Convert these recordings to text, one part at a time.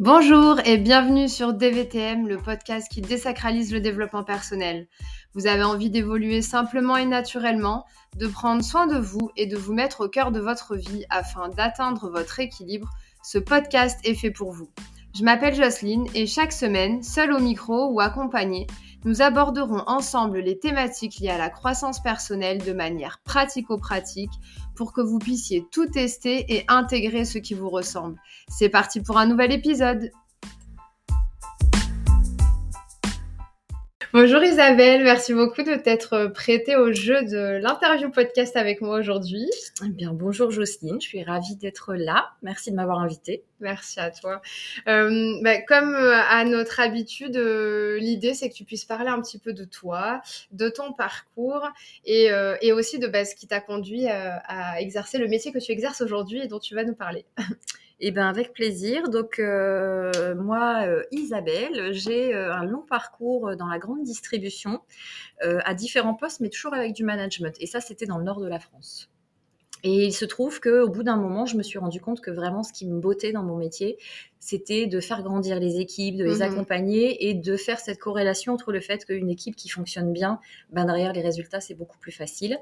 Bonjour et bienvenue sur DVTM, le podcast qui désacralise le développement personnel. Vous avez envie d'évoluer simplement et naturellement, de prendre soin de vous et de vous mettre au cœur de votre vie afin d'atteindre votre équilibre. Ce podcast est fait pour vous. Je m'appelle Jocelyne et chaque semaine, seule au micro ou accompagnée, nous aborderons ensemble les thématiques liées à la croissance personnelle de manière pratico-pratique pour que vous puissiez tout tester et intégrer ce qui vous ressemble. C'est parti pour un nouvel épisode. Bonjour Isabelle, merci beaucoup de t'être prêtée au jeu de l'interview podcast avec moi aujourd'hui. Eh bien, bonjour Jocelyne, je suis ravie d'être là. Merci de m'avoir invitée. Merci à toi. Euh, bah, comme euh, à notre habitude, euh, l'idée c'est que tu puisses parler un petit peu de toi, de ton parcours et, et aussi de bah, ce qui t'a conduit à exercer le métier que tu exerces aujourd'hui et dont tu vas nous parler. Eh bien, avec plaisir. Donc, euh, moi, euh, Isabelle, j'ai euh, un long parcours dans la grande distribution, à différents postes, mais toujours avec du management. Et ça, c'était dans le nord de la France. Et il se trouve qu'au bout d'un moment, je me suis rendu compte que vraiment ce qui me bottait dans mon métier, c'était de faire grandir les équipes, de les mmh accompagner et de faire cette corrélation entre le fait qu'une équipe qui fonctionne bien, ben derrière les résultats, c'est beaucoup plus facile.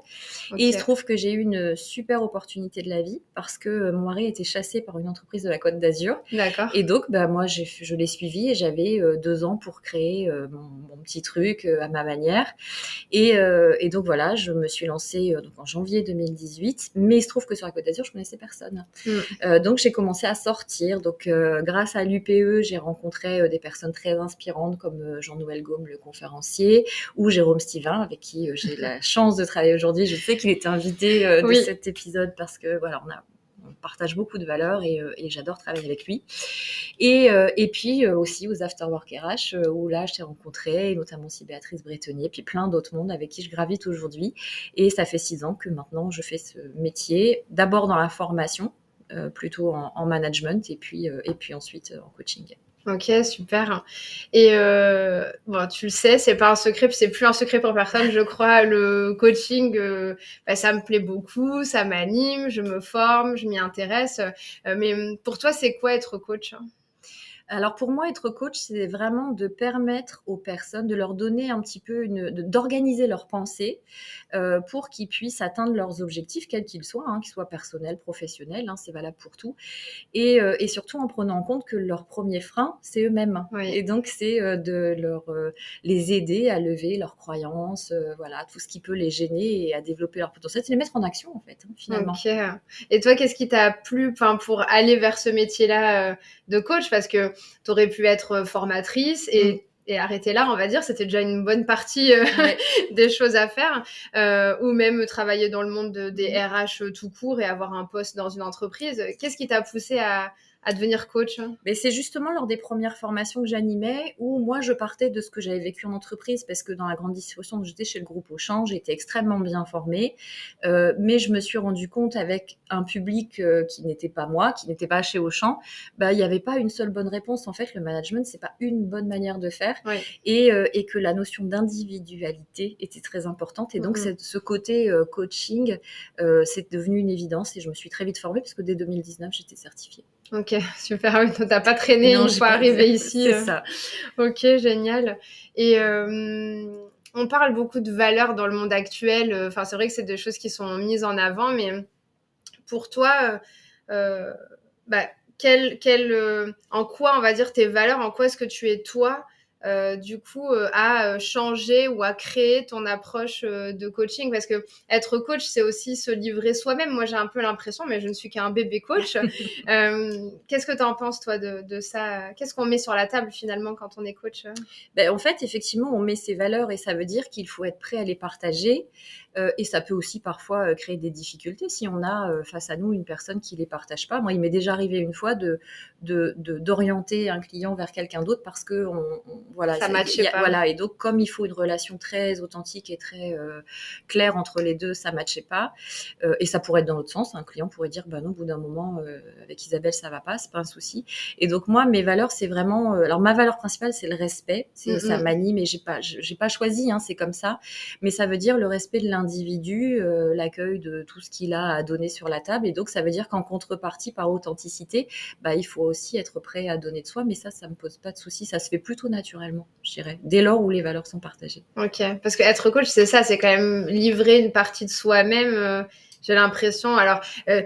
Et il se trouve que j'ai eu une super opportunité de la vie parce que euh, mon mari était chassé par une entreprise de la Côte d'Azur. D'accord. Et donc, ben, moi, je l'ai suivi et j'avais euh, deux ans pour créer euh, mon, petit truc à ma manière. Et, et, donc, voilà, je me suis lancée donc, en janvier 2018. Mais il se trouve que sur la Côte d'Azur, je connaissais personne. Mmh. donc, j'ai commencé à sortir. Donc, grâce à l'UPE, j'ai rencontré euh, des personnes très inspirantes comme euh, Jean-Noël Gaume, le conférencier, ou Jérôme Stivin, avec qui euh, j'ai la chance de travailler aujourd'hui. Je sais qu'il était invité de cet épisode parce que voilà, on a partage beaucoup de valeurs et, j'adore travailler avec lui. Et, et puis aussi aux Afterwork RH, où là, je t'ai rencontré, notamment aussi Béatrice Bretonnier, puis plein d'autres mondes avec qui je gravite aujourd'hui. Et ça fait six ans que maintenant, je fais ce métier, d'abord dans la formation, plutôt en, management et puis, euh, et puis ensuite euh, en coaching. Ok, super. Et bon, tu le sais, c'est pas un secret, c'est plus un secret pour personne, je crois. Le coaching, bah, ça me plaît beaucoup, ça m'anime, je me forme, je m'y intéresse. mais pour toi, c'est quoi être coach alors pour moi, être coach, c'est vraiment de permettre aux personnes, de leur donner un petit peu, une, d'organiser leurs pensées euh, pour qu'ils puissent atteindre leurs objectifs, quels qu'ils soient, hein, qu'ils soient personnels, professionnels, hein, c'est valable pour tout. Et, euh, et, surtout en prenant en compte que leur premier frein, c'est eux-mêmes. Et donc c'est euh, de leur les aider à lever leurs croyances, voilà, tout ce qui peut les gêner et à développer leur potentiel, c'est les mettre en action en fait, hein, finalement. Ok. Et toi, qu'est-ce qui t'a plu, pour aller vers ce métier-là de coach, parce que tu aurais pu être formatrice et, mm. et arrêter là, on va dire, c'était déjà une bonne partie euh, des choses à faire, euh, ou même travailler dans le monde des RH mm. tout court et avoir un poste dans une entreprise. Qu'est-ce qui t'a poussé à, à devenir coach Mais c'est justement lors des premières formations que j'animais où moi je partais de ce que j'avais vécu en entreprise parce que dans la grande distribution j'étais chez le groupe Auchan, j'étais extrêmement bien formée, euh, mais je me suis rendu compte avec un public euh, qui n'était pas moi, qui n'était pas chez Auchan, bah il n'y avait pas une seule bonne réponse. En fait, le management c'est pas une bonne manière de faire et, euh, et, que la notion d'individualité était très importante et donc mm-hmm. ce côté coaching c'est devenu une évidence et je me suis très vite formée parce que dès 2019 j'étais certifiée. Ok, super. Oui, t'as pas traîné une fois arrivé ici. C'est euh. ça. Ok, génial. Et euh, on parle beaucoup de valeurs dans le monde actuel. Enfin, c'est vrai que c'est des choses qui sont mises en avant, mais pour toi, euh, bah, quel, quel, en quoi, on va dire, tes valeurs, en quoi est-ce que tu es toi euh, du coup euh, à euh, changer ou à créer ton approche de coaching. Parce que être coach c'est aussi se livrer soi-même. Moi j'ai un peu l'impression mais je ne suis qu'un bébé coach. Qu'est-ce que tu en penses toi de, ça? Qu'est-ce qu'on met sur la table finalement quand on est coach? Ben, en fait effectivement on met ses valeurs et ça veut dire qu'il faut être prêt à les partager et ça peut aussi parfois créer des difficultés si on a face à nous une personne qui les partage pas moi il m'est déjà arrivé une fois de d'orienter un client vers quelqu'un d'autre parce que on voilà, ça matchait pas. Voilà, et donc comme il faut une relation très authentique et très euh, claire entre les deux, ça matchait pas. Euh, et ça pourrait être dans l'autre sens. Un client pourrait dire, bah non, au bout d'un moment, euh, avec Isabelle, ça va pas, c'est pas un souci. Et donc moi, mes valeurs, c'est vraiment, alors ma valeur principale, c'est le respect. C'est Mhm. ça m'anime et j'ai pas, j'ai pas choisi, hein, c'est comme ça. Mais ça veut dire le respect de l'individu, l'accueil de tout ce qu'il a à donner sur la table. Et donc ça veut dire qu'en contrepartie, par authenticité, bah il faut aussi être prêt à donner de soi. Mais ça, ça me pose pas de souci. Ça se fait plutôt naturellement, je dirais, dès lors où les valeurs sont partagées. Ok, parce que être coach, c'est ça, c'est quand même livrer une partie de soi-même. euh, j'ai l'impression. Alors, euh,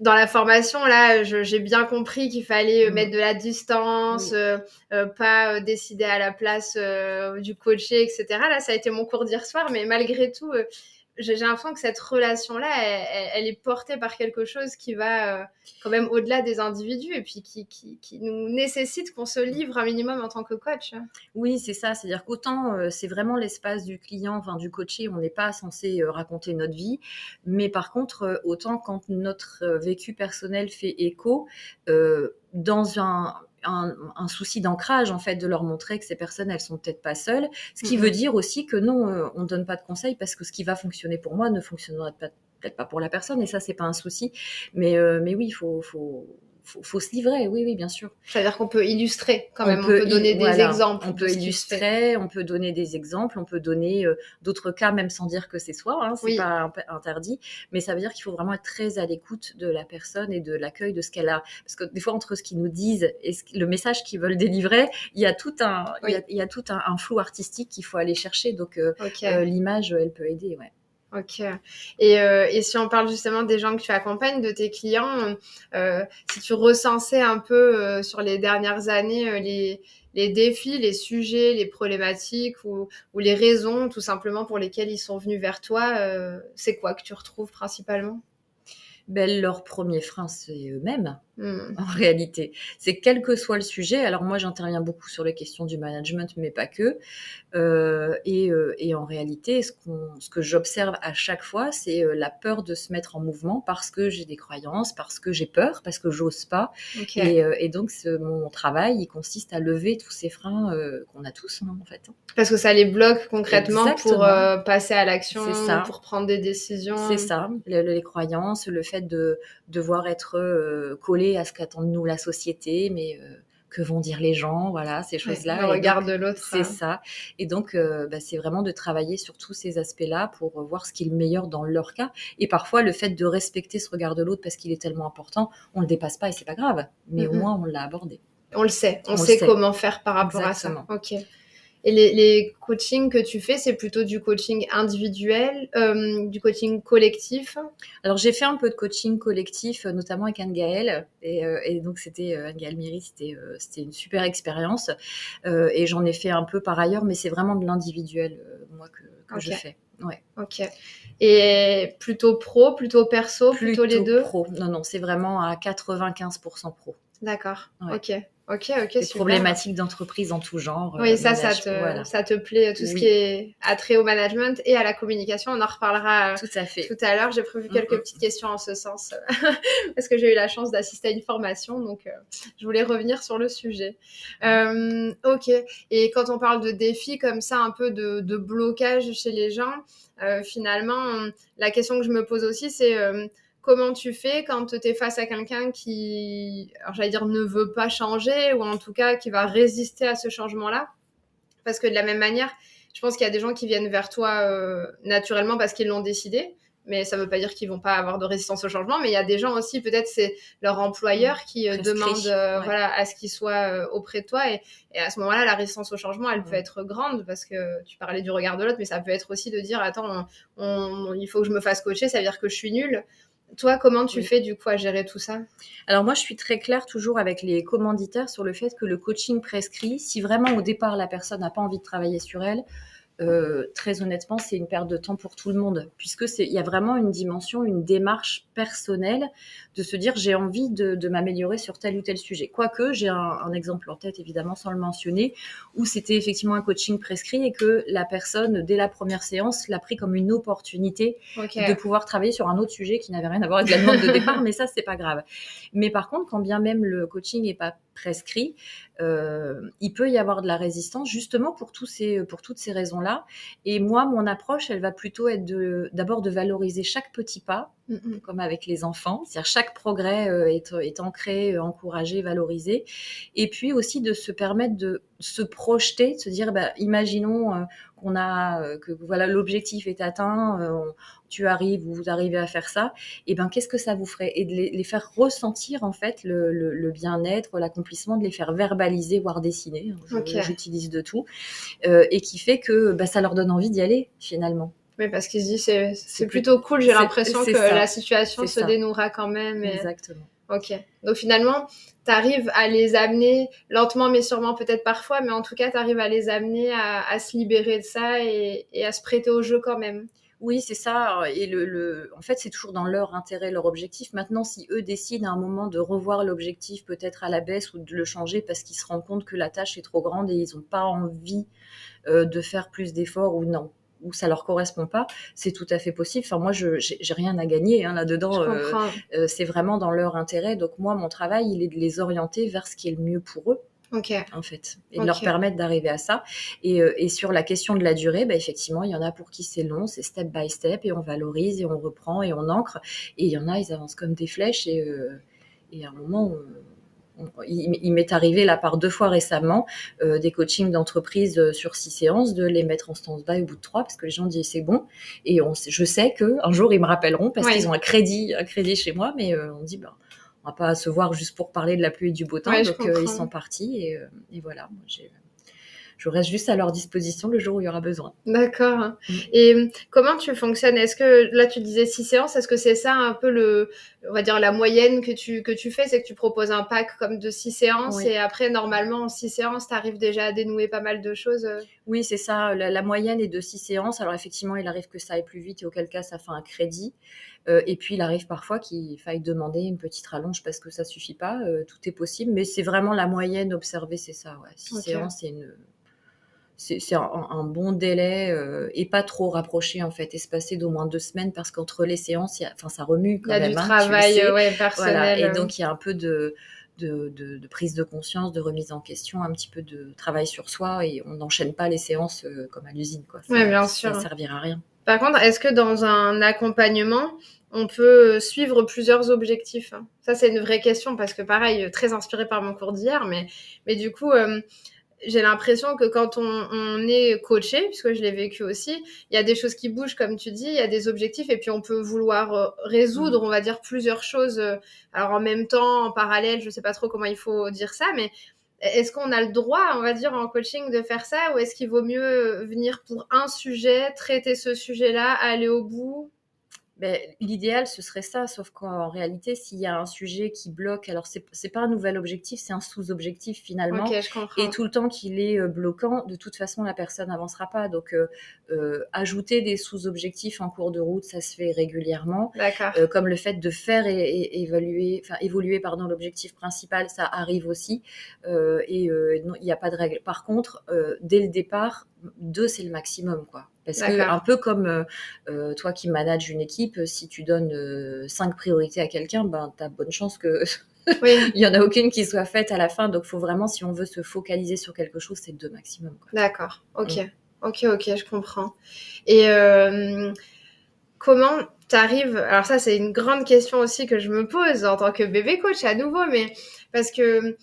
dans la formation, là, j'ai bien compris qu'il fallait euh, Mm. mettre de la distance, Oui. euh, euh, pas euh, décider à la place euh, du coaché, etc. Là, ça a été mon cours d'hier soir, mais malgré tout, euh, j'ai l'impression que cette relation-là, elle, est portée par quelque chose qui va euh, quand même au-delà des individus et puis qui, qui, qui nous nécessite qu'on se livre un minimum en tant que coach. Oui, c'est ça. C'est-à-dire qu'autant euh, c'est vraiment l'espace du client, enfin du coaché, on n'est pas censé euh, raconter notre vie. Mais par contre, autant quand notre vécu personnel fait écho, dans un, un, un souci d'ancrage, en fait, de leur montrer que ces personnes, elles sont peut-être pas seules. Ce qui veut dire aussi que non, euh, on donne pas de conseils parce que ce qui va fonctionner pour moi ne fonctionnera peut-être pas pour la personne et ça c'est pas un souci mais euh, mais oui il faut, faut faut faut se livrer oui oui bien sûr C'est-à-dire qu'on peut illustrer quand même, on peut, donner des voilà, exemples. On peut illustrer, on peut donner des exemples, on peut donner euh, d'autres cas, même sans dire que c'est soi, hein, c'est Oui. pas interdit. Mais ça veut dire qu'il faut vraiment être très à l'écoute de la personne et de l'accueil de ce qu'elle a. Parce que des fois, entre ce qu'ils nous disent et ce- le message qu'ils veulent délivrer, il y a tout un, il y a- Oui. il y a, tout un, un flou artistique qu'il faut aller chercher. Donc, euh, euh, l'image, elle peut aider, ouais. Ok. Et, euh, et si on parle justement des gens que tu accompagnes, de tes clients, euh, si tu recensais un peu euh, sur les dernières années les, défis, les sujets, les problématiques ou, les raisons tout simplement pour lesquelles ils sont venus vers toi, c'est quoi que tu retrouves principalement? Ben, leur premier frein, c'est eux-mêmes. Hmm. en réalité. C'est quel que soit le sujet. Alors moi, j'interviens beaucoup sur les questions du management, mais pas que. Euh, et, euh, et en réalité, ce, que j'observe à chaque fois, c'est euh, la peur de se mettre en mouvement parce que j'ai des croyances, parce que j'ai peur, parce que j'ose pas. Et, et donc, mon travail, il consiste à lever tous ces freins qu'on a tous, hein, en fait. Parce que ça les bloque concrètement pour Exactement. passer à l'action, pour prendre des décisions. C'est ça, le- le- les croyances, le fait de devoir être euh, à ce qu'attend de nous la société, mais euh, que vont dire les gens, voilà, ces Ouais, choses-là. le regard de l'autre. C'est hein. ça. Et donc, euh, bah, c'est vraiment de travailler sur tous ces aspects-là pour euh, voir ce qui est le meilleur dans leur cas. Et parfois, le fait de respecter ce regard de l'autre parce qu'il est tellement important, on le dépasse pas et c'est pas grave. Mais au Mhm. moins, on l'a abordé. On le sait, on, sait, sait. comment faire par rapport Exactement. à ça. Ok. Et les, les coachings que tu fais, c'est plutôt du coaching individuel, euh, du coaching collectif. Alors, j'ai fait un peu de coaching collectif, euh, notamment avec Anne Gaëlle. Et, euh, et donc, c'était euh, Anne Gaëlle Méry, c'était c'était une super expérience. Et j'en ai fait un peu par ailleurs, mais c'est vraiment de l'individuel, moi, que, que je Ok. fais. Ouais. Ok. Et plutôt pro, plutôt perso, plutôt, les deux. pro. Non, non, c'est vraiment à 95% pro. D'accord. Ouais. Ok. Ok. Ok. Des super. problématiques d'entreprise en tout genre. Oui, euh, ça, ça te, voilà. ça te plaît, tout ce qui est attrait au management et à la communication. On en reparlera euh, Tout à fait. tout à l'heure. J'ai prévu quelques Mhm. petites questions en ce sens parce que j'ai eu la chance d'assister à une formation, donc euh, je voulais revenir sur le sujet. Euh, ok. Et quand on parle de défis comme ça, un peu de, de blocage chez les gens, euh, finalement, la question que je me pose aussi, c'est euh, comment tu fais quand tu es face à quelqu'un qui, alors j'allais dire, ne veut pas changer ou en tout cas qui va résister à ce changement-là? Parce que de la même manière, je pense qu'il y a des gens qui viennent vers toi euh, naturellement parce qu'ils l'ont décidé. Mais ça ne veut pas dire qu'ils vont pas avoir de résistance au changement. Mais il y a des gens aussi, peut-être c'est leur employeur qui euh, demande euh, ouais. voilà, à ce qu'il soit auprès de toi. Et, et à ce moment-là, la résistance au changement, elle peut Mm. être grande parce que tu parlais du regard de l'autre, mais ça peut être aussi de dire attends, on- on- il faut que je me fasse coacher, ça veut dire que je suis nulle. Toi, comment tu Oui. fais du coup à gérer tout ça? Alors moi, je suis très claire toujours avec les commanditaires sur le fait que le coaching prescrit, si vraiment au départ la personne n'a pas envie de travailler sur elle, euh, très honnêtement, c'est une perte de temps pour tout le monde, puisque c'est, il y a vraiment une dimension, une démarche personnelle de se dire j'ai envie de, de m'améliorer sur tel ou tel sujet. Quoique j'ai un, un exemple en tête évidemment sans le mentionner, où c'était effectivement un coaching prescrit et que la personne dès la première séance l'a pris comme une opportunité de pouvoir travailler sur un autre sujet qui n'avait rien à voir avec la demande de départ, mais ça, c'est pas grave. Mais par contre, quand bien même le coaching n'est pas prescrit, euh, il peut y avoir de la résistance justement pour, tous ces, pour toutes ces raisons-là. Et moi, mon approche, elle va plutôt être d'abord de, valoriser chaque petit pas, comme avec les enfants. C'est-à-dire chaque progrès euh, est, est, ancré, euh, encouragé, valorisé. Et puis aussi de se permettre de se projeter, de se dire, bah, imaginons qu'on a, que voilà, l'objectif est atteint, tu arrives ou vous arrivez à faire ça, et ben qu'est-ce que ça vous ferait? Et de les, faire ressentir en fait le, le, bien-être, l'accomplissement, de les faire verbaliser, voire dessiner. Hein, j'utilise de tout, euh, et qui fait que bah, ça leur donne envie d'y aller finalement. Oui, parce qu'ils se disent c'est plutôt cool. J'ai l'impression que la situation se dénouera quand même. Exactement. Ok. Donc finalement, tu arrives à les amener lentement, mais sûrement peut-être parfois, mais en tout cas, tu arrives à les amener à, se libérer de ça et, à se prêter au jeu quand même. Oui, c'est ça. Et le, en fait, c'est toujours dans leur intérêt, leur objectif. Maintenant, si eux décident à un moment de revoir l'objectif peut-être à la baisse ou de le changer parce qu'ils se rendent compte que la tâche est trop grande et ils n'ont pas envie euh, de faire plus d'efforts ou non, ou ça leur correspond pas, c'est tout à fait possible. Enfin, moi, je j'ai rien à gagner hein, là-dedans. Euh, euh, c'est vraiment dans leur intérêt. Donc moi, mon travail, il est de les orienter vers ce qui est le mieux pour eux en fait, et de leur permettre d'arriver à ça. Euh, et, sur la question de la durée, bah, effectivement, il y en a pour qui c'est long, c'est step by step, et on valorise, et on reprend, et on ancre. Et il y en a, ils avancent comme des flèches, et, euh, à un moment, il, m'est arrivé là par deux fois récemment euh, des coachings d'entreprise sur six séances de les mettre en stand-by au bout de trois parce que les gens disent c'est bon et on, je sais que un jour ils me rappelleront parce qu'ils ont un crédit un crédit chez moi mais on dit bah on va pas se voir juste pour parler de la pluie et du beau temps. donc euh, ils sont partis et, euh, et voilà. Je reste juste à leur disposition le jour où il y aura besoin. D'accord. Mm. Et euh, comment tu fonctionnes? Est-ce que là tu disais six séances Est-ce que c'est ça un peu le, on va dire la moyenne que tu que tu fais, c'est que tu proposes un pack comme de six séances et après normalement en six séances tu arrives déjà à dénouer pas mal de choses. Oui, c'est ça. La, la, moyenne est de six séances. Alors effectivement, il arrive que ça aille plus vite et auquel cas ça fait un crédit. Euh, et puis, il arrive parfois qu'il faille demander une petite rallonge parce que ça suffit pas. Euh, tout est possible, mais c'est vraiment la moyenne observée, c'est ça. Ouais. Six séances, c'est une c'est un, bon délai euh, et pas trop rapproché en fait, espacé d'au moins deux semaines parce qu'entre les séances, enfin ça remue quand même. Il y a du hein, travail ouais, personnel. Et donc il y a un peu de de, de, prise de conscience, de remise en question, un petit peu de travail sur soi et on n'enchaîne pas les séances comme à l'usine quoi. Ça, bien sûr. Ça servira à rien. Par contre, est-ce que dans un accompagnement, on peut suivre plusieurs objectifs Ça, c'est une vraie question parce que, pareil, très inspirée par mon cours d'hier, mais, mais du coup, euh, j'ai l'impression que quand on, est coaché, puisque je l'ai vécu aussi, il y a des choses qui bougent, comme tu dis, il y a des objectifs, et puis on peut vouloir euh, résoudre, mmh. on va dire, plusieurs choses. Euh, alors en même temps, en parallèle, je ne sais pas trop comment il faut dire ça, mais est-ce qu'on a le droit, on va dire, en coaching de faire ça ou est-ce qu'il vaut mieux venir pour un sujet, traiter ce sujet-là, aller au bout ben, l'idéal, ce serait ça, sauf qu'en réalité, s'il y a un sujet qui bloque, alors c'est, n'est pas un nouvel objectif, c'est un sous-objectif finalement. et tout le temps qu'il est euh, bloquant, de toute façon, la personne n'avancera pas. Donc, euh, euh, ajouter des sous-objectifs en cours de route, ça se fait régulièrement. comme le fait de faire et, évaluer, enfin, évoluer pardon, l'objectif principal, ça arrive aussi. et il n'y a pas de règle. Par contre, dès le départ, deux, c'est le maximum, quoi. Parce que un peu comme euh, euh, toi qui manages une équipe, si tu donnes euh, cinq priorités à quelqu'un, ben as bonne chance que il y en a aucune qui soit faite à la fin. Donc faut vraiment, si on veut se focaliser sur quelque chose, c'est deux maximum. D'accord. Ok. Mm. Ok. Ok. Je comprends. Et comment tu arrives Alors ça, c'est une grande question aussi que je me pose en tant que bébé coach à nouveau, mais parce que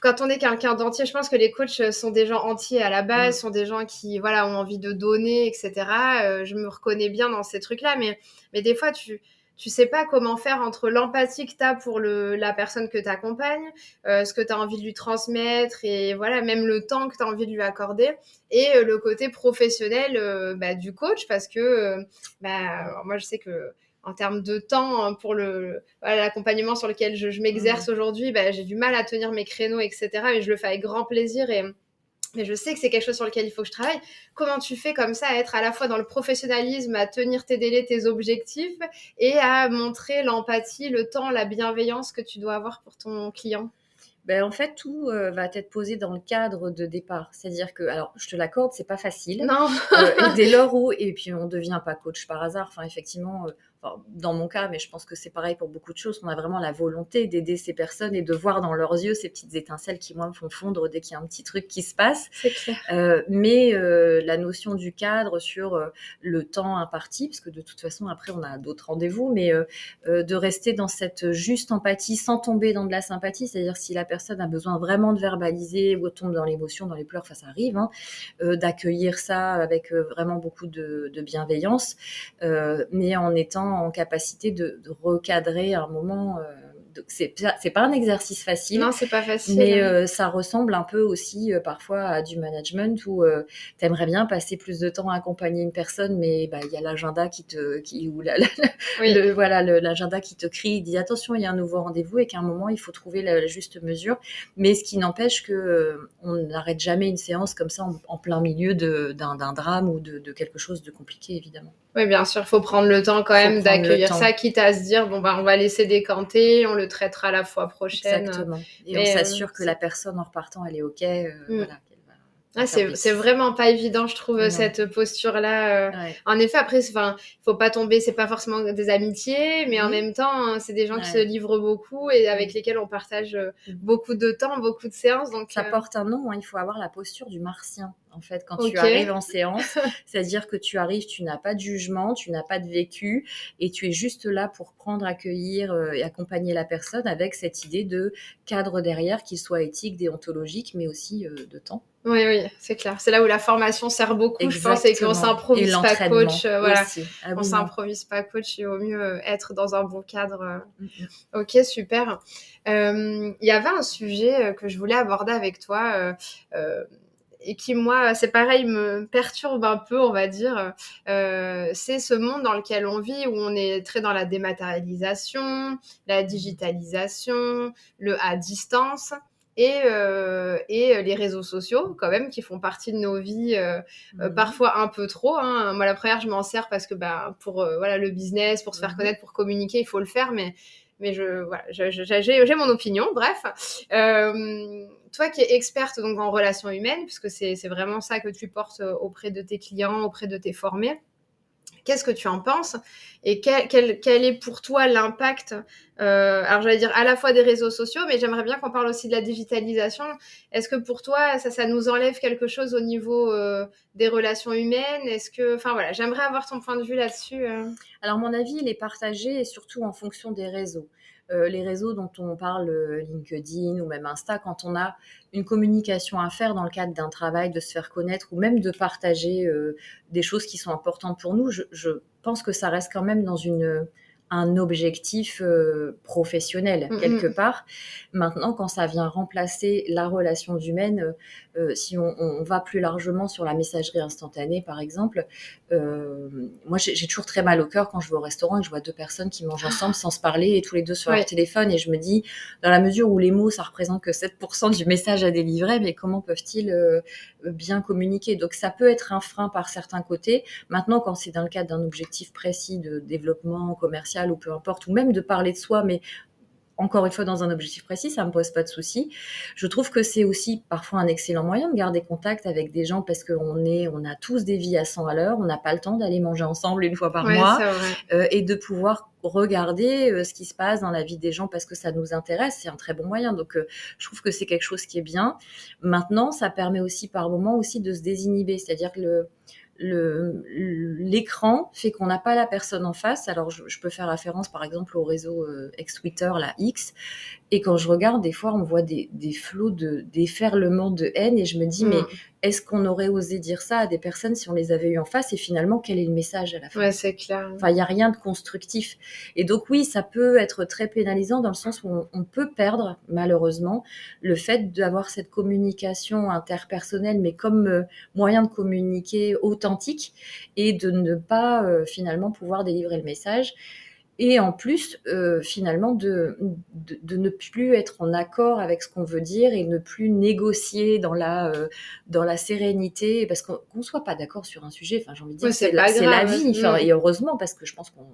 quand on est quelqu'un d'entier, je pense que les coachs euh, sont des gens entiers à la base, mm. sont des gens qui voilà ont envie de donner, etc. Euh, je me reconnais bien dans ces trucs-là, mais mais des fois tu tu sais pas comment faire entre l'empathie que tu as pour le, la personne que tu accompagnes, euh, ce que tu as envie de lui transmettre et voilà, même le temps que tu as envie de lui accorder et le côté professionnel bah, du coach parce que bah, moi je sais que en termes de temps hein, pour le l'accompagnement sur lequel je, m'exerce aujourd'hui, bah, j'ai du mal à tenir mes créneaux, etc. Mais je le fais avec grand plaisir et mais je sais que c'est quelque chose sur lequel il faut que je travaille. Comment tu fais comme ça à être à la fois dans le professionnalisme, à tenir tes délais, tes objectifs et à montrer l'empathie, le temps, la bienveillance que tu dois avoir pour ton client? Ben, en fait, tout euh, va être posé dans le cadre de départ. C'est-à-dire que, alors, je te l'accorde, c'est pas facile. Non. Euh, et dès lors où, et puis on devient pas coach par hasard. Enfin, effectivement, euh, dans mon cas, mais je pense que c'est pareil pour beaucoup de choses, on a vraiment la volonté d'aider ces personnes et de voir dans leurs yeux ces petites étincelles qui, moi, me font fondre dès qu'il y a un petit truc qui se passe. Clair. Euh, mais euh, la notion du cadre sur euh, le temps imparti, parce que de toute façon, après, on a d'autres rendez-vous, mais de rester dans cette juste empathie sans tomber dans de la sympathie, c'est-à-dire si la personne a besoin vraiment de verbaliser ou tombe dans l'émotion, dans les pleurs, enfin, ça arrive, hein, d'accueillir ça avec vraiment beaucoup de, de bienveillance, mais en étant en capacité de, de recadrer un moment. Euh, c'est pas un exercice facile. Non, c'est pas facile. Mais euh, ça ressemble un peu aussi euh, parfois à du management où tu aimerais bien passer plus de temps à accompagner une personne, mais bah, il y a l'agenda qui te qui ou la, la, Oui. le, voilà l'agenda qui te crie, il dit attention, il y a un nouveau rendez-vous et qu'à un moment il faut trouver la, la juste mesure. Mais ce qui n'empêche que on n'arrête jamais une séance comme ça en, en plein milieu d'un d'un drame ou de, de quelque chose de compliqué évidemment. Oui, bien sûr, faut prendre le temps quand même d'accueillir ça, quitte à se dire bon bah on va laisser décanter, on le traitera la fois prochaine. Exactement. Et Mais, on euh, s'assure que la personne en repartant elle est ok. euh, Mm. voilà, Ah, c'est vraiment pas évident, je trouve, Non. cette posture-là. euh. Ouais. En effet, après, enfin, faut pas tomber, c'est pas forcément des amitiés, mais en même temps, hein, c'est des gens qui se livrent beaucoup et avec lesquels on partage euh, Mhm. beaucoup de temps, beaucoup de séances. Donc, Ça euh, porte un nom, hein, il faut avoir la posture du martien, en fait, quand tu arrives en séance. C'est-à-dire que tu arrives, tu n'as pas de jugement, tu n'as pas de vécu, et tu es juste là pour prendre, accueillir et accompagner la personne avec cette idée de cadre derrière, qu'il soit éthique, déontologique, mais aussi de temps. Oui, oui, c'est clair. C'est là où la formation sert beaucoup, je pense, et qu'on Exactement. s'improvise pas coach. euh, voilà. Ah On oui, s'improvise pas coach, il vaut mieux euh, être dans un bon cadre. euh. Mm, mm. Ok, super. Euh, Il y avait un sujet que je voulais aborder avec toi euh, et qui, moi, c'est pareil, me perturbe un peu, on va dire. Euh, c'est ce monde dans lequel on vit où on est très dans la dématérialisation, la digitalisation, le à distance. Et, euh, et les réseaux sociaux, quand même, qui font partie de nos vies, euh, euh, Mhm. parfois un peu trop. Hein. Moi, la première, je m'en sers parce que bah, pour euh, voilà, le business, pour se faire Mhm. connaître, pour communiquer, il faut le faire. Mais, mais je, voilà, j'ai mon opinion, bref. Euh, toi qui es experte donc, en relations humaines, puisque c'est vraiment ça que tu portes euh, auprès de tes clients, auprès de tes formés, qu'est-ce que tu en penses Et quel, est pour toi l'impact euh, Alors j'allais dire à la fois des réseaux sociaux, mais j'aimerais bien qu'on parle aussi de la digitalisation. Est-ce que pour toi, ça, ça nous enlève quelque chose au niveau euh, des relations humaines? Est-ce que, enfin voilà, j'aimerais avoir ton point de vue là-dessus. euh. Alors, mon avis, il est partagé et surtout en fonction des réseaux. Euh, les réseaux dont on parle, euh, LinkedIn ou même Insta, quand on a une communication à faire dans le cadre d'un travail, de se faire connaître ou même de partager euh, des choses qui sont importantes pour nous, je, je pense que ça reste quand même dans une, un objectif euh, professionnel quelque part. Maintenant, quand ça vient remplacer la relation humaine, euh, si on, on va plus largement sur la messagerie instantanée, par exemple, euh, moi j'ai toujours très mal au cœur quand je vais au restaurant et que je vois deux personnes qui mangent ensemble sans se parler et tous les deux sur Ouais. leur téléphone et je me dis, dans la mesure où les mots ça représente que 7% du message à délivrer, mais comment peuvent-ils euh, bien communiquer? Donc ça peut être un frein par certains côtés. Maintenant, quand c'est dans le cadre d'un objectif précis de développement commercial ou peu importe, ou même de parler de soi, mais encore une fois dans un objectif précis, ça me pose pas de souci. Je trouve que c'est aussi parfois un excellent moyen de garder contact avec des gens parce qu'on est, on a tous des vies à 100 à l'heure, on n'a pas le temps d'aller manger ensemble une fois par Ouais, mois euh, et de pouvoir regarder euh, ce qui se passe dans la vie des gens parce que ça nous intéresse, c'est un très bon moyen. Donc, euh, je trouve que c'est quelque chose qui est bien. Maintenant, ça permet aussi par moment aussi de se désinhiber, c'est-à-dire que le- l'écran fait qu'on n'a pas la personne en face. Alors, je, je peux faire référence, par exemple, au réseau euh, ex-Twitter, la X. Et quand je regarde, des fois, on voit des, des flots de déferlements de haine et je me dis, mais Mm. Est-ce qu'on aurait osé dire ça à des personnes si on les avait eues en face Et finalement, quel est le message à la fin? Ouais, c'est clair. Enfin, il n'y a rien de constructif. Et donc oui, ça peut être très pénalisant dans le sens où on, on peut perdre, malheureusement, le fait d'avoir cette communication interpersonnelle, mais comme euh, moyen de communiquer authentique et de ne pas euh, finalement pouvoir délivrer le message. Et en plus, euh, finalement, de, de, de ne plus être en accord avec ce qu'on veut dire et ne plus négocier dans la, euh, dans la sérénité, parce qu'on qu'on soit pas d'accord sur un sujet, enfin, j'ai envie de dire, Ouais, c'est la, vie, enfin, Mm. et heureusement, parce que je pense qu'on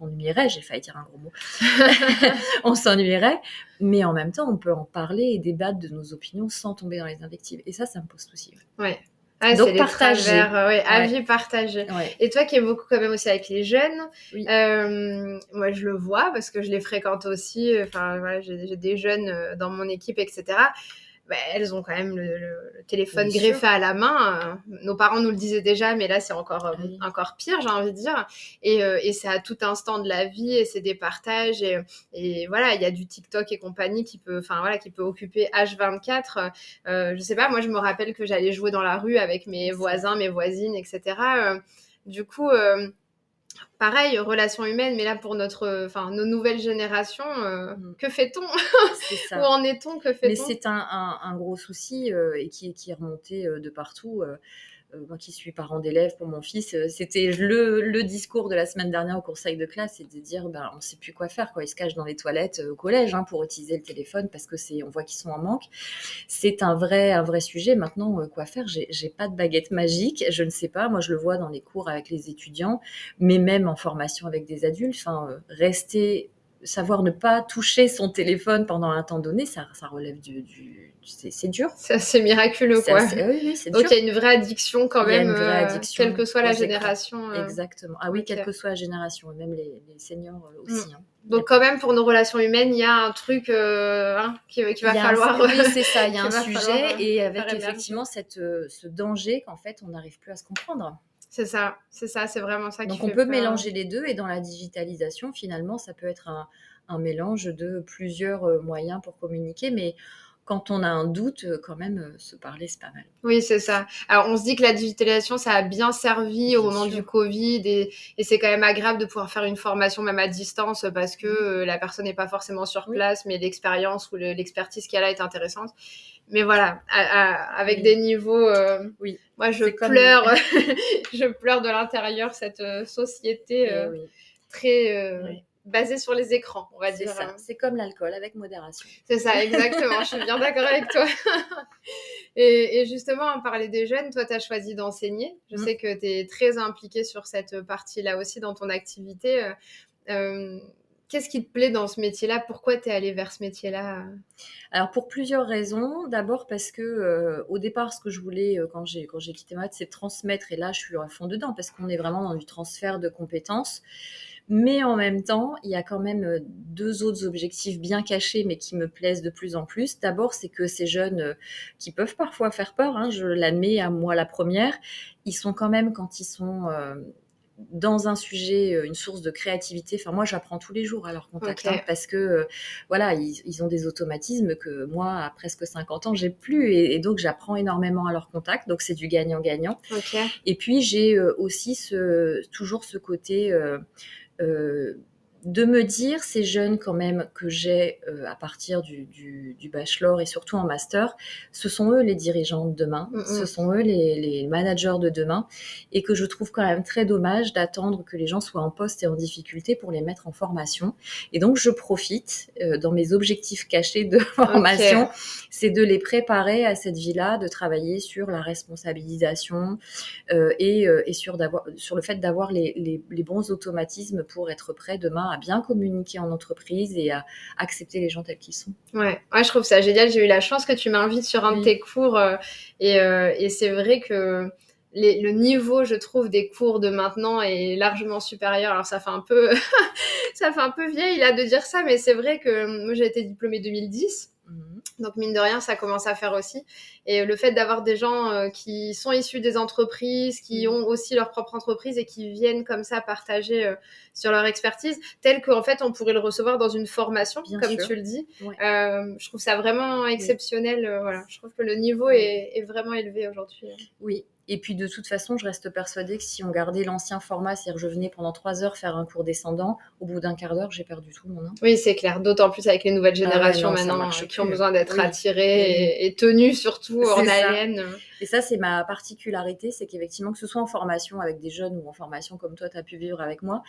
s'ennuierait, j'ai failli dire un gros mot, on s'ennuierait, mais en même temps, on peut en parler et débattre de nos opinions sans tomber dans les invectives. Et ça, ça me pose souci. Ouais. Ah, Donc partager, euh, ouais, avis partagé. Et toi qui es beaucoup quand même aussi avec les jeunes, euh, moi je le vois parce que je les fréquente aussi. Enfin voilà, j'ai des jeunes euh, dans mon équipe, etc. Bah, elles ont quand même le, téléphone greffé à la main. Nos parents nous le disaient déjà, mais là, c'est encore, euh, encore pire, j'ai envie de dire. Et, euh, et c'est à tout instant de la vie et c'est des partages. Et, et voilà, il y a du TikTok et compagnie qui peut, enfin, voilà, qui peut occuper H24. Euh, je sais pas, moi, je me rappelle que j'allais jouer dans la rue avec mes voisins, mes voisines, etc. Euh, du coup, pareil, relations humaines, mais là pour notre, enfin nos nouvelles générations, euh, mm. que fait-on Où en est-on? Que fait-on? Mais c'est un, gros souci euh, et qui, qui est remonté euh, de partout. Euh, moi qui suis parent d'élèves pour mon fils, euh, c'était le, discours de la semaine dernière au conseil de classe, c'est de dire ben, on ne sait plus quoi faire. Quoi. Ils se cachent dans les toilettes euh, au collège hein, pour utiliser le téléphone parce que c'est, on voit qu'ils sont en manque. C'est un vrai, un vrai sujet. Maintenant, quoi faire? J'ai, j'ai pas de baguette magique, je ne sais pas. Moi, je le vois dans les cours avec les étudiants, mais même en formation avec des adultes. Enfin, rester savoir ne pas toucher son téléphone pendant un temps donné, ça, ça relève du, c'est dur. C'est assez miraculeux, quoi. oui, Donc il y a une vraie addiction quand même, vraie euh, addiction, quelle que soit la génération. Euh. Exactement. Ah oui, quelle que soit la génération, même les, seniors euh, aussi. Mm. Hein. Donc quand même pour nos relations humaines, il y a un truc hein, qui, va falloir. oui, c'est ça. Il y a un sujet et avec effectivement cette, ce danger qu'en fait on n'arrive plus à se comprendre. C'est ça, c'est ça, c'est vraiment ça. Donc on peut mélanger les deux et dans la digitalisation, finalement, ça peut être un, un mélange de plusieurs moyens pour communiquer, mais quand on a un doute, euh, quand même, euh, se parler, c'est pas mal. Oui, c'est ça. Alors, on se dit que la digitalisation, ça a bien servi au moment du Covid et, c'est quand même agréable de pouvoir faire une formation même à distance parce que euh, la personne n'est pas forcément sur place, mais l'expérience ou l'expertise qu'elle a est intéressante. Mais voilà, avec des niveaux, oui. Moi, je pleure, je pleure de l'intérieur cette société eh très basé sur les écrans, on va dire. C'est ça, c'est comme l'alcool, avec modération. C'est ça, exactement, je suis bien d'accord avec toi. et, justement, on parlait des jeunes, toi, tu as choisi d'enseigner. Je mm. sais que tu es très impliquée sur cette partie-là aussi dans ton activité. Euh, euh, qu'est-ce qui te plaît dans ce métier-là? Pourquoi tu es allée vers ce métier-là? Alors pour plusieurs raisons. D'abord parce que euh, au départ, ce que je voulais quand j'ai quand j'ai quitté maths, c'est transmettre. Et là, je suis à fond dedans parce qu'on est vraiment dans du transfert de compétences. Mais en même temps, il y a quand même euh, deux autres objectifs bien cachés, mais qui me plaisent de plus en plus. D'abord, c'est que ces jeunes euh, qui peuvent parfois faire peur, hein, je l'admets à moi la première, ils sont quand même, quand ils sont euh, dans un sujet, une source de créativité. Enfin, moi, j'apprends tous les jours à leur contact hein, parce que, voilà, ils, ont des automatismes que moi, à presque 50 ans, j'ai plus. Et, donc, j'apprends énormément à leur contact. Donc, c'est du gagnant-gagnant. Et puis, j'ai aussi ce, toujours ce côté euh, euh, de me dire, ces jeunes quand même que j'ai euh, à partir du, bachelor et surtout en master, ce sont eux les dirigeants de demain, mm, mm. ce sont eux les, managers de demain, et que je trouve quand même très dommage d'attendre que les gens soient en poste et en difficulté pour les mettre en formation. Et donc je profite euh, dans mes objectifs cachés de formation, c'est de les préparer à cette vie-là, de travailler sur la responsabilisation euh, et, sur, sur le fait d'avoir les, les bons automatismes pour être prêt demain à bien communiquer en entreprise et à accepter les gens tels qu'ils sont. Ouais. ouais, je trouve ça génial. J'ai eu la chance que tu m'invites sur un de tes cours euh, et, euh, et c'est vrai que les, le niveau, je trouve, des cours de maintenant est largement supérieur. Alors ça fait un peu, ça fait un peu vieille là de dire ça, mais c'est vrai que moi j'ai été diplômée 2010. Donc mine de rien, ça commence à faire aussi. Et le fait d'avoir des gens euh, qui sont issus des entreprises, qui mm. ont aussi leur propre entreprise et qui viennent comme ça partager euh, sur leur expertise, tel qu'en fait on pourrait le recevoir dans une formation, comme tu le dis. Euh, je trouve ça vraiment exceptionnel. voilà, je trouve que le niveau est, est vraiment élevé aujourd'hui. Oui, et puis de toute façon, je reste persuadée que si on gardait l'ancien format, c'est-à-dire que je venais pendant trois heures faire un cours descendant, au bout d'un quart d'heure, j'ai perdu tout mon nom. Oui, c'est clair. D'autant plus avec les nouvelles ah générations maintenant qui ont besoin d'être attirées et, tenues surtout en haleine. Et ça, c'est ma particularité, c'est qu'effectivement, que ce soit en formation avec des jeunes ou en formation comme toi, tu as pu vivre avec moi,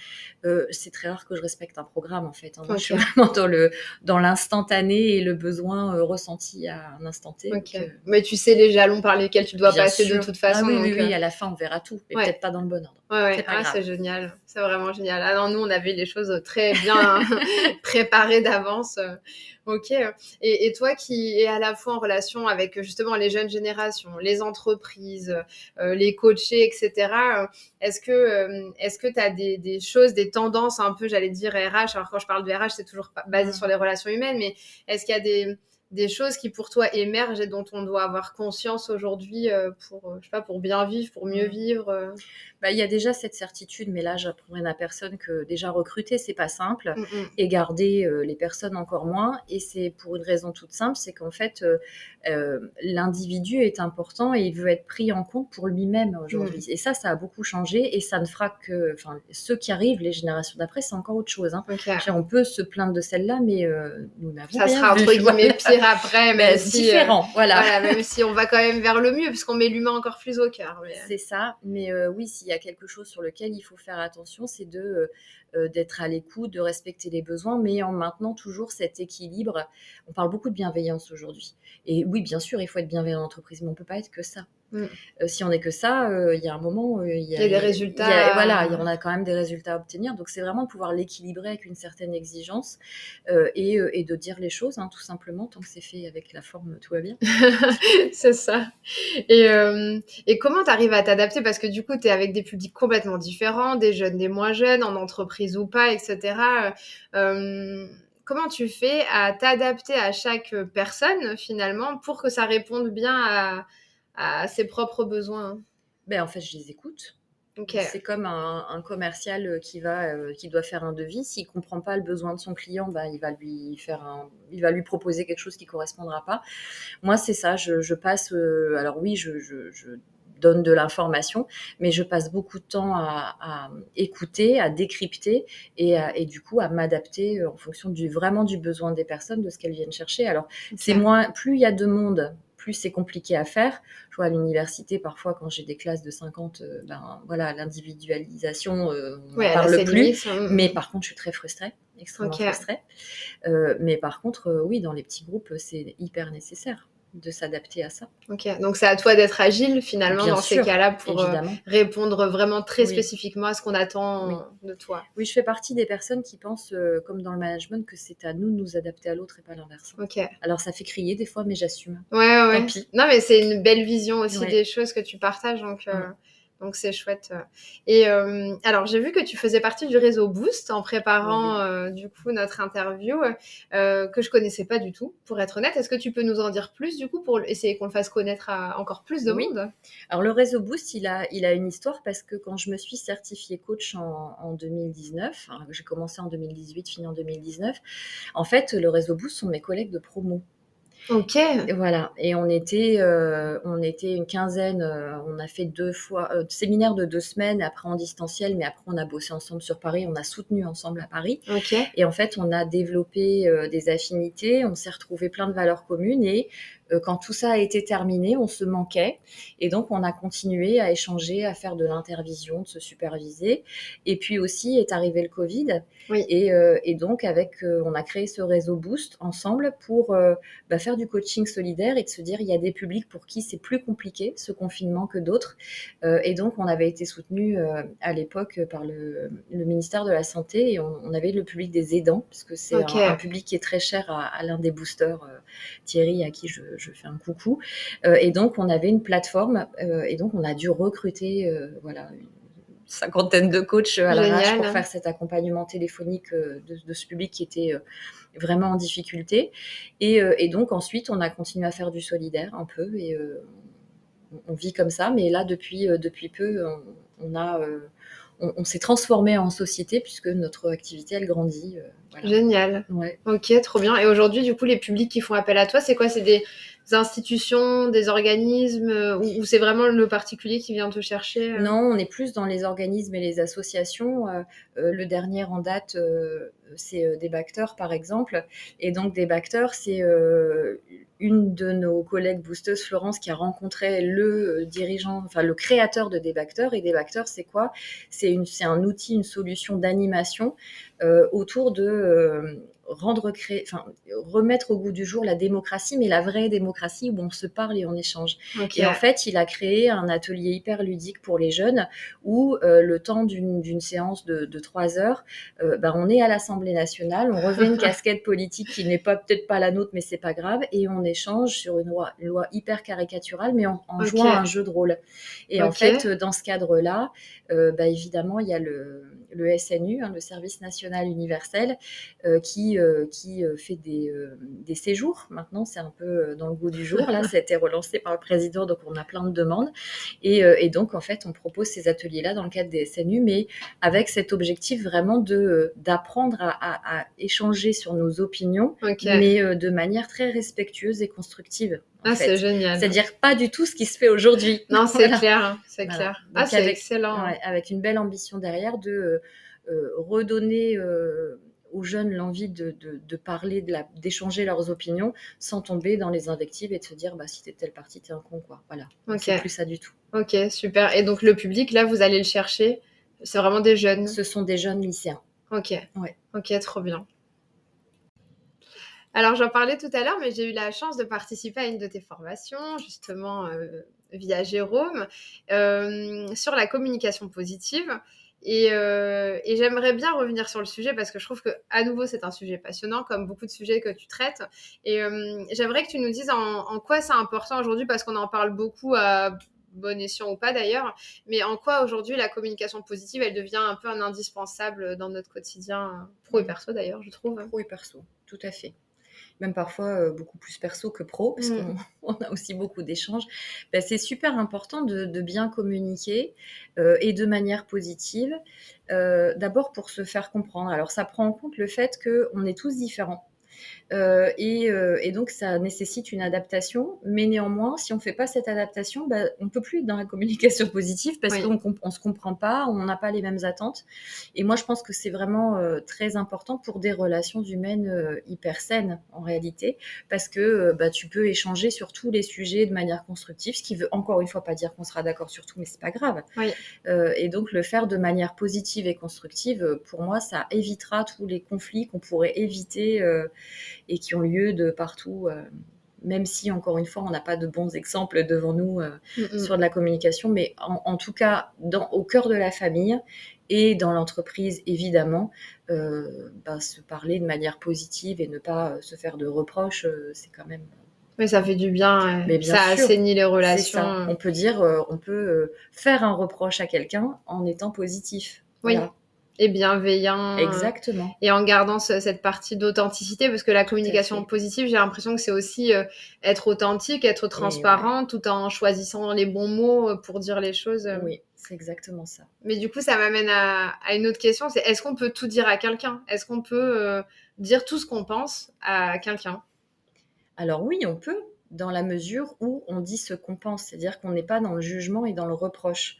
euh, c'est très rare que je respecte un programme en fait. Hein. je suis vraiment dans le dans l'instantané et le besoin euh, ressenti à un instant T. Euh, Mais tu sais les jalons par lesquels tu dois passer de toute façon. Oui, oui, oui, à la fin, on verra tout, mais peut-être pas dans le bon ordre. Ouais, ouais. Ah, c'est génial. C'est vraiment génial. Ah nous, on avait les choses très bien préparées d'avance. Ok. Et, et, toi qui es à la fois en relation avec justement les jeunes générations, les entreprises, euh, les coachés, etc. Est-ce que euh, est-ce que tu as des, des, choses, des tendances un peu, j'allais dire RH. Alors quand je parle de RH, c'est toujours basé sur les relations humaines, mais est-ce qu'il y a des des choses qui pour toi émergent et dont on doit avoir conscience aujourd'hui euh, pour, je sais pas, pour bien vivre, pour mieux vivre bah, il y a déjà cette certitude, mais là, j'apprendrai à personne que déjà recruter, c'est pas simple, mm, mm. et garder euh, les personnes encore moins. Et c'est pour une raison toute simple, c'est qu'en fait, euh, euh, l'individu est important et il veut être pris en compte pour lui-même aujourd'hui. Mm. Et ça, ça a beaucoup changé, et ça ne fera que, enfin, ceux qui arrivent, les générations d'après, c'est encore autre chose. Hein. On peut se plaindre de celle-là, mais nous n'avons Ça sera entre guillemets pire après, mais si, différent, voilà. voilà. Même si on va quand même vers le mieux, puisqu'on met l'humain encore plus au cœur. C'est ça, mais oui, si il y a quelque chose sur lequel il faut faire attention, c'est de euh, euh, d'être à l'écoute, de respecter les besoins, mais en maintenant toujours cet équilibre. On parle beaucoup de bienveillance aujourd'hui. Et oui, bien sûr, il faut être bienveillant en entreprise, mais on peut pas être que ça. Mm. Euh, si on n'est que ça, euh, il y a un moment, il y, a des résultats. voilà, on a quand même des résultats à obtenir. Donc c'est vraiment de pouvoir l'équilibrer avec une certaine exigence et, et, de dire les choses, hein, tout simplement, tant que c'est fait avec la forme, tout va bien. c'est ça. Et, et comment tu arrives à t'adapter? Parce que du coup, tu es avec des publics complètement différents, des jeunes, des moins jeunes, en entreprise ou pas, etc. comment tu fais à t'adapter à chaque personne finalement pour que ça réponde bien à à ses propres besoins? Ben, En fait, je les écoute. C'est comme un, commercial euh, qui va, euh, qui doit faire un devis. S'il comprend pas le besoin de son client, ben, il va lui faire un, il va lui proposer quelque chose qui correspondra pas. Moi, c'est ça. Je, passe. Euh, alors oui, je, donne de l'information, mais je passe beaucoup de temps à, écouter, à décrypter et, et du coup à m'adapter en fonction du vraiment du besoin des personnes, de ce qu'elles viennent chercher. Alors c'est moins, plus il y a de monde, plus c'est compliqué à faire. Je vois à l'université, parfois, quand j'ai des classes de 50, euh, ben, voilà, l'individualisation, euh, on ne parle plus. Hein. Mais par contre, je suis très frustrée, extrêmement frustrée. Euh, mais par contre, oui, dans les petits groupes, c'est hyper nécessaire de s'adapter à ça. Ok, donc c'est à toi d'être agile finalement dans ces cas-là pour euh, répondre vraiment très spécifiquement à ce qu'on attend de toi. Oui, je fais partie des personnes qui pensent, euh, comme dans le management, que c'est à nous de nous adapter à l'autre et pas l'inverse. Ok. Alors ça fait crier des fois, mais j'assume. Ouais, ouais. Non, mais c'est une belle vision aussi des choses que tu partages, donc. Euh, donc c'est chouette. Et euh, alors j'ai vu que tu faisais partie du réseau Boost en préparant euh, du coup notre interview euh, que je connaissais pas du tout, pour être honnête. Est-ce que tu peux nous en dire plus du coup pour essayer qu'on le fasse connaître à encore plus de monde? Alors le réseau Boost, il a, il a une histoire parce que quand je me suis certifiée coach en, en 2019, j'ai commencé en 2018, fini en 2019, en fait le réseau Boost sont mes collègues de promo. Ok. Voilà. Et on était, euh, on était une quinzaine. Euh, on a fait deux fois euh, séminaire de deux semaines, après en distanciel, mais après on a bossé ensemble sur Paris. On a soutenu ensemble à Paris. Ok. Et en fait, on a développé des affinités. On s'est retrouvé plein de valeurs communes et euh, quand tout ça a été terminé, on se manquait et donc on a continué à échanger, à faire de l'intervision, de se superviser. Et puis aussi est arrivé le Covid et, euh, et, donc avec, euh, on a créé ce réseau Boost ensemble pour bah, faire du coaching solidaire et de se dire il y a des publics pour qui c'est plus compliqué ce confinement que d'autres. et donc on avait été soutenu à l'époque par le, le, ministère de la santé et on, on, avait le public des aidants parce que c'est un, public qui est très cher à, à l'un des boosters Thierry à qui je je fais un coucou. Euh, et donc, on avait une plateforme euh, et donc on a dû recruter euh, voilà, une cinquantaine de coachs à la pour faire cet accompagnement téléphonique de, ce public qui était vraiment en difficulté. Et, et, donc ensuite, on a continué à faire du solidaire un peu et on vit comme ça. Mais là, depuis, depuis peu, on, a on, s'est transformé en société puisque notre activité elle grandit. Génial. Ouais. Ok, trop bien. Et aujourd'hui, du coup, les publics qui font appel à toi, c'est quoi? C'est des institutions, des organismes, euh, ou, c'est vraiment le particulier qui vient te chercher euh? Non, on est plus dans les organismes et les associations. Euh, le dernier en date, c'est des Bacteurs, par exemple. Et donc, des Bacteurs, c'est une de nos collègues boosteuses, Florence, qui a rencontré le dirigeant, enfin le créateur de Débacteurs. Et Débacteurs, c'est quoi? C'est un outil, une solution d'animation autour de rendre créer, enfin, remettre au goût du jour la démocratie, mais la vraie démocratie où on se parle et on échange. Et en fait, il a créé un atelier hyper ludique pour les jeunes où euh, le temps d'une séance de, trois heures, euh, ben, on est à l'Assemblée nationale, on revêt une casquette politique qui n'est pas peut-être pas la nôtre, mais c'est pas grave, et on échange sur une loi, loi hyper caricaturale, mais en, jouant à un jeu de rôle. Et en fait, dans ce cadre-là, euh, bah, évidemment, il y a le, le SNU, hein, le Service national universel, euh, qui, euh, qui fait des, des, séjours. Maintenant, c'est un peu dans le goût du jour. Là, ça a été relancé par le président, donc on a plein de demandes. Et, et donc, en fait, on propose ces ateliers-là dans le cadre des SNU, mais avec cet objectif vraiment de d'apprendre à, à, échanger sur nos opinions, mais de manière très respectueuse et constructive. Ah, c'est génial. C'est-à-dire pas du tout ce qui se fait aujourd'hui. Non, c'est clair, hein, c'est clair. Ah, c'est excellent. avec une belle ambition derrière de euh, euh, redonner euh, aux jeunes l'envie de, de, parler, d'échanger leurs opinions sans tomber dans les invectives et de se dire bah si t'es telle partie t'es un con quoi. Voilà. C'est plus ça du tout. Ok, super. Et donc le public là, vous allez le chercher. C'est vraiment des jeunes. Ce sont des jeunes lycéens. Ok. Ouais. Ok, trop bien. Alors, j'en parlais tout à l'heure, mais j'ai eu la chance de participer à une de tes formations, justement euh, via Jérôme, euh, sur la communication positive. Euh, et, j'aimerais bien revenir sur le sujet parce que je trouve que à nouveau c'est un sujet passionnant comme beaucoup de sujets que tu traites. Et j'aimerais que tu nous dises en, quoi c'est important aujourd'hui parce qu'on en parle beaucoup à bon escient ou pas d'ailleurs, mais en quoi aujourd'hui la communication positive elle devient un peu un indispensable dans notre quotidien pro et perso d'ailleurs je trouve. Pro et perso, tout à fait même parfois euh, beaucoup plus perso que pro, parce qu'on mm. a aussi beaucoup d'échanges, bah, c'est super important de, bien communiquer euh, et de manière positive. Euh, d'abord pour se faire comprendre. Alors ça prend en compte le fait qu'on est tous différents. Euh, euh, et, donc, ça nécessite une adaptation. Mais néanmoins, si on ne fait pas cette adaptation, bah, on ne peut plus être dans la communication positive parce qu'on ne se comprend pas, on n'a pas les mêmes attentes. Et moi, je pense que c'est vraiment euh, très important pour des relations humaines hyper saines, en réalité, parce que bah, tu peux échanger sur tous les sujets de manière constructive, ce qui veut encore une fois pas dire qu'on sera d'accord sur tout, mais c'est pas grave. et donc, le faire de manière positive et constructive, pour moi, ça évitera tous les conflits qu'on pourrait éviter et qui ont lieu de partout euh, même si encore une fois on n'a pas de bons exemples devant nous euh, sur de la communication, mais en, tout cas dans, au cœur de la famille et dans l'entreprise évidemment, euh, ben, se parler de manière positive et ne pas se faire de reproches, c'est quand même. Mais ça fait du bien, mais ça assainit les relations. On peut dire, on peut faire un reproche à quelqu'un en étant positif. Oui et bienveillant. Exactement. Et en gardant cette partie d'authenticité, parce que la communication positive, j'ai l'impression que c'est aussi euh, être authentique, être transparent, tout en choisissant les bons mots euh, pour dire les choses. Oui, c'est exactement ça. Mais du coup, ça m'amène à, une autre question, c'est est-ce qu'on peut tout dire à quelqu'un? Est-ce qu'on peut euh, dire tout ce qu'on pense à quelqu'un? Alors oui, on peut dans la mesure où on dit ce qu'on pense, c'est-à-dire qu'on n'est pas dans le jugement et dans le reproche.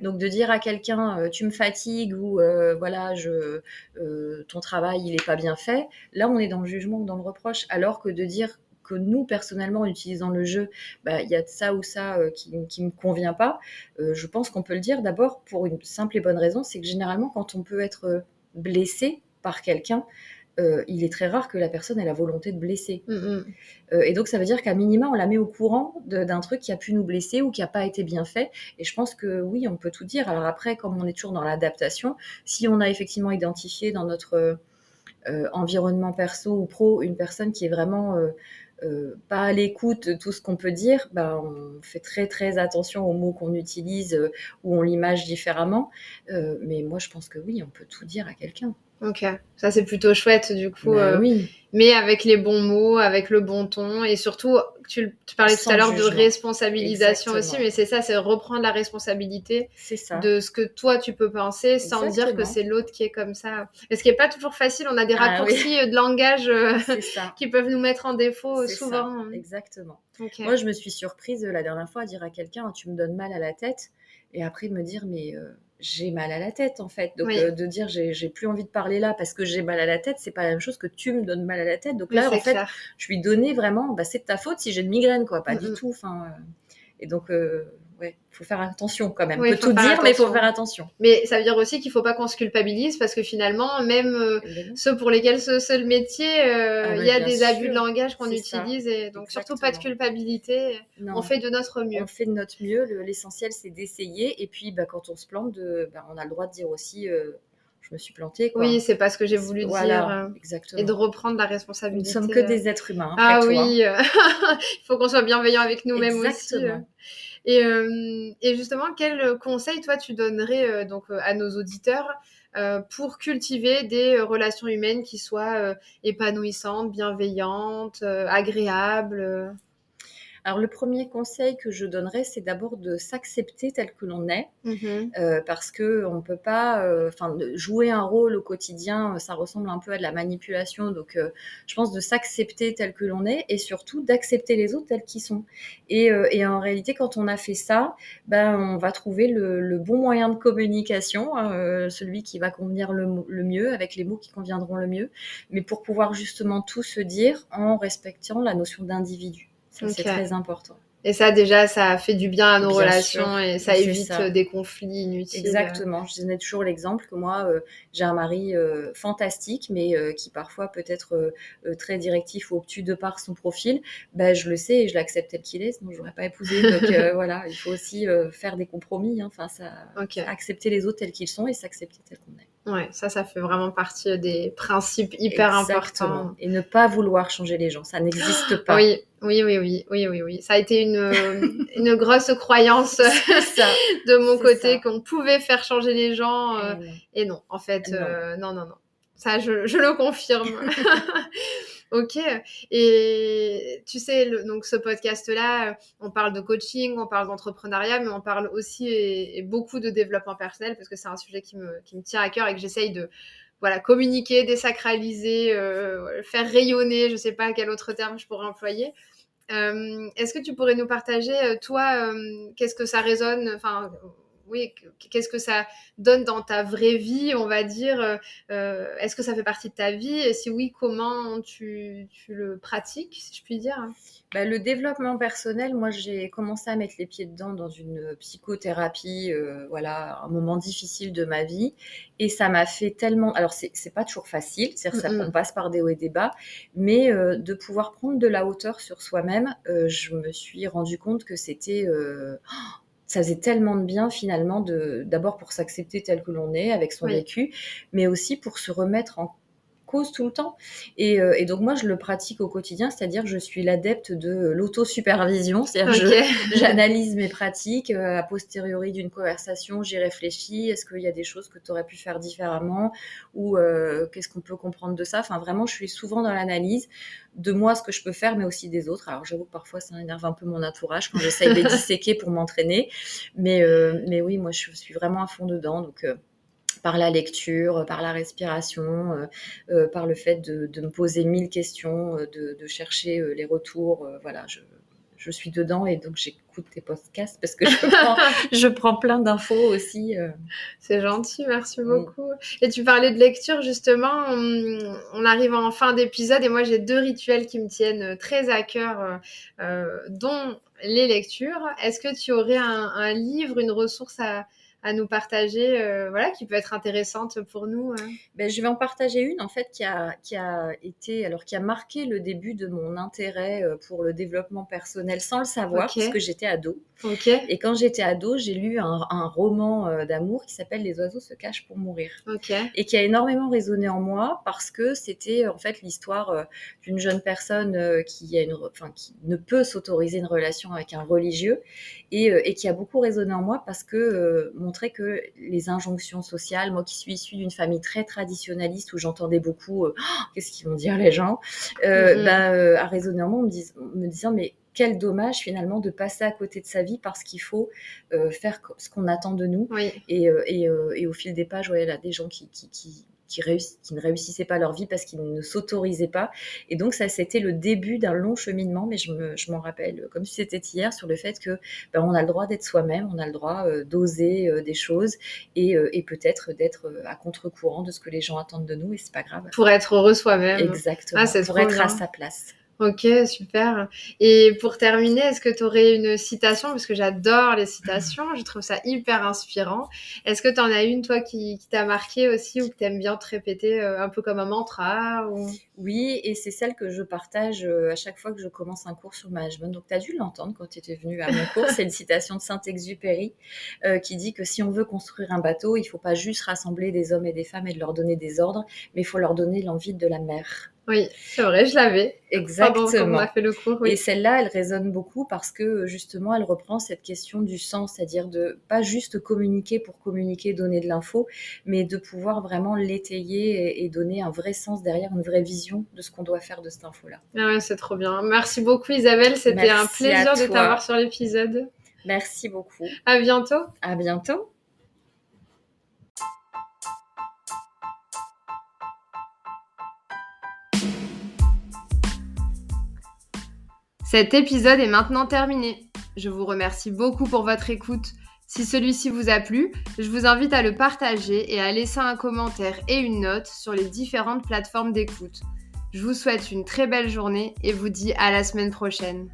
Donc de dire à quelqu'un euh, tu me fatigues ou euh, voilà je euh, ton travail il est pas bien fait, là on est dans le jugement ou dans le reproche, alors que de dire que nous personnellement en utilisant le jeu, bah, il y a ça ou ça qui ne me convient pas, je pense qu'on peut le dire d'abord pour une simple et bonne raison, c'est que généralement quand on peut être blessé par quelqu'un, euh, il est très rare que la personne ait la volonté de blesser. Mm, mm. Euh, et donc, ça veut dire qu'à minima, on la met au courant d'un truc qui a pu nous blesser ou qui n'a pas été bien fait. Et je pense que oui, on peut tout dire. Alors après, comme on est toujours dans l'adaptation, si on a effectivement identifié dans notre euh, environnement perso ou pro une personne qui est vraiment pas à l'écoute de tout ce qu'on peut dire, ben, on fait très très attention aux mots qu'on utilise ou on l'image différemment. mais moi, je pense que oui, on peut tout dire à quelqu'un. Ok, ça c'est plutôt chouette du coup. Bah euh, oui. Mais avec les bons mots, avec le bon ton et surtout, tu, parlais tout à l'heure de responsabilisation aussi, mais c'est ça, c'est reprendre la responsabilité de ce que toi tu peux penser sans dire que c'est l'autre qui est comme ça. Et ce qui est pas toujours facile, on a des ah raccourcis de langage euh, qui peuvent nous mettre en défaut souvent. Ça. Exactement. Moi je me suis surprise la dernière fois à dire à quelqu'un tu me donnes mal à la tête et après me dire mais euh, j'ai mal à la tête en fait. Donc euh, de dire j'ai plus envie de parler là parce que j'ai mal à la tête, c'est pas la même chose que tu me donnes mal à la tête. Donc là en fait, je lui donnais vraiment, bah, c'est de ta faute si j'ai une migraine quoi, pas du tout. Enfin, euh, et donc euh, ouais, faut faire attention quand même. on peut tout dire, mais il faut faire attention. Mais ça veut dire aussi qu'il faut pas qu'on se culpabilise parce que finalement, même euh, ceux pour lesquels ce seul métier, euh, ah il y a des abus de langage qu'on utilise et donc surtout pas de culpabilité. On fait de notre mieux. On fait de notre mieux. L'essentiel, c'est d'essayer et puis bah, quand on se plante, de, bah, on a le droit de dire aussi. Euh, je me suis plantée. Quoi. Oui, c'est pas ce que j'ai voulu dire. Exactement. Et de reprendre la responsabilité. Nous ne sommes que des êtres humains. ah oui, il faut qu'on soit bienveillant avec nous-mêmes aussi. Et, euh, et, justement, quel conseil, toi, tu donnerais euh, donc euh, à nos auditeurs pour cultiver des relations humaines qui soient épanouissantes, bienveillantes, agréables alors le premier conseil que je donnerais, c'est d'abord de s'accepter tel que l'on est, mhm. euh, parce que on peut pas, euh, enfin, jouer un rôle au quotidien, ça ressemble un peu à de la manipulation. Donc, euh, je pense de s'accepter tel que l'on est et surtout d'accepter les autres tels qu'ils sont. Et, en réalité, quand on a fait ça, ben on va trouver le, bon moyen de communication, celui qui va convenir le, le mieux, avec les mots qui conviendront le mieux, mais pour pouvoir justement tout se dire en respectant la notion d'individu. C'est très important. Et ça, déjà, ça fait du bien à nos relations et ça évite euh, des conflits inutiles. Exactement. Je donnais toujours l'exemple que moi, euh, j'ai un mari euh, fantastique, mais qui parfois peut être très directif ou obtus de par son profil. Ben, je le sais et je l'accepte tel qu'il est, sinon je n'aurais pas épousé. Donc voilà, il faut aussi faire des compromis. Hein. Enfin, ça, accepter les autres tels qu'ils sont et s'accepter tel qu'on est. Ouais, ça, ça fait vraiment partie des principes hyper importants. Et ne pas vouloir changer les gens, ça n'existe pas. Oui, oui, oui, oui, oui, oui, oui. Ça a été une, une grosse croyance de mon côté qu'on pouvait faire changer les gens. Euh, et non, en fait, non, euh, non, non, non. Ça, je, je le confirme. Ok. Et tu sais, donc ce podcast-là, on parle de coaching, on parle d'entrepreneuriat, mais on parle aussi et, beaucoup de développement personnel parce que c'est un sujet qui me, qui me tient à cœur et que j'essaye de voilà communiquer, désacraliser, euh, faire rayonner. Je sais pas quel autre terme je pourrais employer. Euh, Est-ce que tu pourrais nous partager, euh, toi, qu'est-ce que ça résonne oui, qu'est-ce que ça donne dans ta vraie vie, on va dire euh, euh, Est-ce que ça fait partie de ta vie Et si oui, comment tu, le pratiques, si je puis dire? Bah, Le développement personnel, moi, j'ai commencé à mettre les pieds dedans dans une psychothérapie, euh, voilà, un moment difficile de ma vie. Et ça m'a fait tellement... Alors, c'est pas toujours facile, c'est-à-dire ça, on passe par des hauts et des bas, mais de pouvoir prendre de la hauteur sur soi-même, je me suis rendu compte que c'était ça faisait tellement de bien finalement de d'abord pour s'accepter tel que l'on est avec son vécu, mais aussi pour se remettre en cause tout le temps. Et, euh, et, donc moi, je le pratique au quotidien, c'est-à-dire je suis l'adepte de l'auto-supervision, c'est-à-dire j'analyse mes pratiques euh, a posteriori d'une conversation, j'y réfléchis, est-ce qu'il y a des choses que tu aurais pu faire différemment ou euh, qu'est-ce qu'on peut comprendre de ça? Enfin vraiment, je suis souvent dans l'analyse de moi, ce que je peux faire, mais aussi des autres. Alors j'avoue que parfois ça énerve un peu mon entourage quand j'essaye de les disséquer pour m'entraîner, mais, mais oui, moi je suis vraiment à fond dedans. Donc par la lecture, par la respiration, euh, euh, par le fait de, me poser mille questions, euh, de, chercher les retours. voilà, je, suis dedans et donc j'écoute tes podcasts parce que je prends, plein d'infos aussi. C'est gentil, merci beaucoup. Et tu parlais de lecture justement, on, arrive en fin d'épisode et moi j'ai deux rituels qui me tiennent très à cœur, dont les lectures. Est-ce que tu aurais un livre, une ressource à à nous partager, euh, voilà, qui peut être intéressante pour nous hein. ben, Je vais en partager une, en fait, qui a, qui a été, alors qui a marqué le début de mon intérêt euh, pour le développement personnel sans le savoir, parce que j'étais ado. Et quand j'étais ado, j'ai lu un, un roman euh, d'amour qui s'appelle Les oiseaux se cachent pour mourir. Et qui a énormément résonné en moi parce que c'était en fait l'histoire d'une jeune personne qui, a une, enfin, qui ne peut s'autoriser une relation avec un religieux et, et, qui a beaucoup résonné en moi parce que mon montrer que les injonctions sociales, moi qui suis issue d'une famille très traditionnaliste où j'entendais beaucoup euh, oh, qu'est-ce qu'ils vont dire les gens, euh, mm-hmm. bah, euh, à raisonner en moi, me, disant mais quel dommage finalement de passer à côté de sa vie parce qu'il faut faire ce qu'on attend de nous. Et, et, au fil des pages, ouais, là, des gens qui, qui, qui, qui ne réussissaient pas leur vie parce qu'ils ne s'autorisaient pas. Et donc ça, c'était le début d'un long cheminement, mais je, me, je m'en rappelle comme si c'était hier sur le fait que ben, on a le droit d'être soi-même, on a le droit euh, d'oser euh, des choses et, euh, et peut-être d'être à contre-courant de ce que les gens attendent de nous et c'est pas grave. Pour être heureux soi-même. Exactement. Ah, pour être à sa place. Ok, super. Et pour terminer, est-ce que tu aurais une citation? Parce que j'adore les citations, je trouve ça hyper inspirant. Est-ce que tu en as une, toi, qui, t'a marqué aussi ou que tu aimes bien te répéter euh, un peu comme un mantra Oui, et c'est celle que je partage euh, à chaque fois que je commence un cours sur management. Donc, tu as dû l'entendre quand tu étais venu à mon cours. c'est une citation de Saint-Exupéry euh, qui dit que si on veut construire un bateau, il ne faut pas juste rassembler des hommes et des femmes et de leur donner des ordres, mais il faut leur donner l'envie de la mer. Oui, c'est vrai, je l'avais. Exactement. on a fait le cours, Et celle-là, elle résonne beaucoup parce que justement, elle reprend cette question du sens, c'est-à-dire de pas juste communiquer pour communiquer, donner de l'info, mais de pouvoir vraiment l'étayer et, donner un vrai sens derrière, une vraie vision de ce qu'on doit faire de cette info-là. Ah ouais, c'est trop bien. Merci beaucoup Isabelle, c'était un plaisir de t'avoir sur l'épisode. Merci beaucoup. À bientôt. À bientôt. Cet épisode est maintenant terminé. Je vous remercie beaucoup pour votre écoute. Si celui-ci vous a plu, je vous invite à le partager et à laisser un commentaire et une note sur les différentes plateformes d'écoute. Je vous souhaite une très belle journée et vous dis à la semaine prochaine.